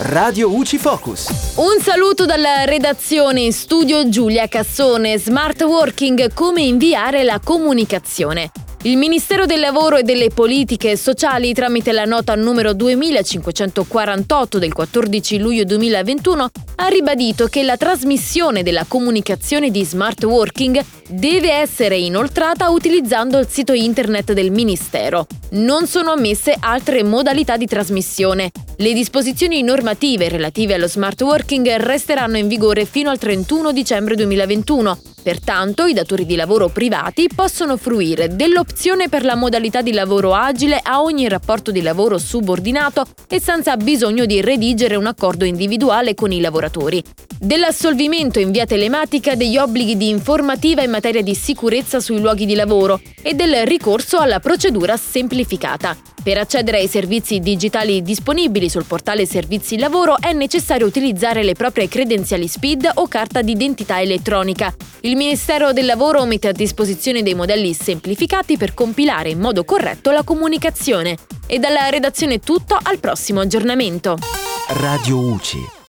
Radio UCI Focus. Un saluto dalla redazione in studio Giulia Cassone. Smart Working, come inviare la comunicazione. Il Ministero del Lavoro e delle Politiche Sociali, tramite la nota numero 2548 del 14 luglio 2021, ha ribadito che la trasmissione della comunicazione di smart working deve essere inoltrata utilizzando il sito internet del Ministero. Non sono ammesse altre modalità di trasmissione. Le disposizioni normative relative allo smart working resteranno in vigore fino al 31 dicembre 2021. Pertanto i datori di lavoro privati possono fruire dell'opzione per la modalità di lavoro agile a ogni rapporto di lavoro subordinato e senza bisogno di redigere un accordo individuale con i lavoratori. Dell'assolvimento in via telematica degli obblighi di informativa in materia di sicurezza sui luoghi di lavoro e del ricorso alla procedura semplificata. Per accedere ai servizi digitali disponibili sul portale Servizi Lavoro è necessario utilizzare le proprie credenziali SPID o carta d'identità elettronica. Il Ministero del Lavoro mette a disposizione dei modelli semplificati per compilare in modo corretto la comunicazione. E dalla redazione tutto, al prossimo aggiornamento. Radio UCI.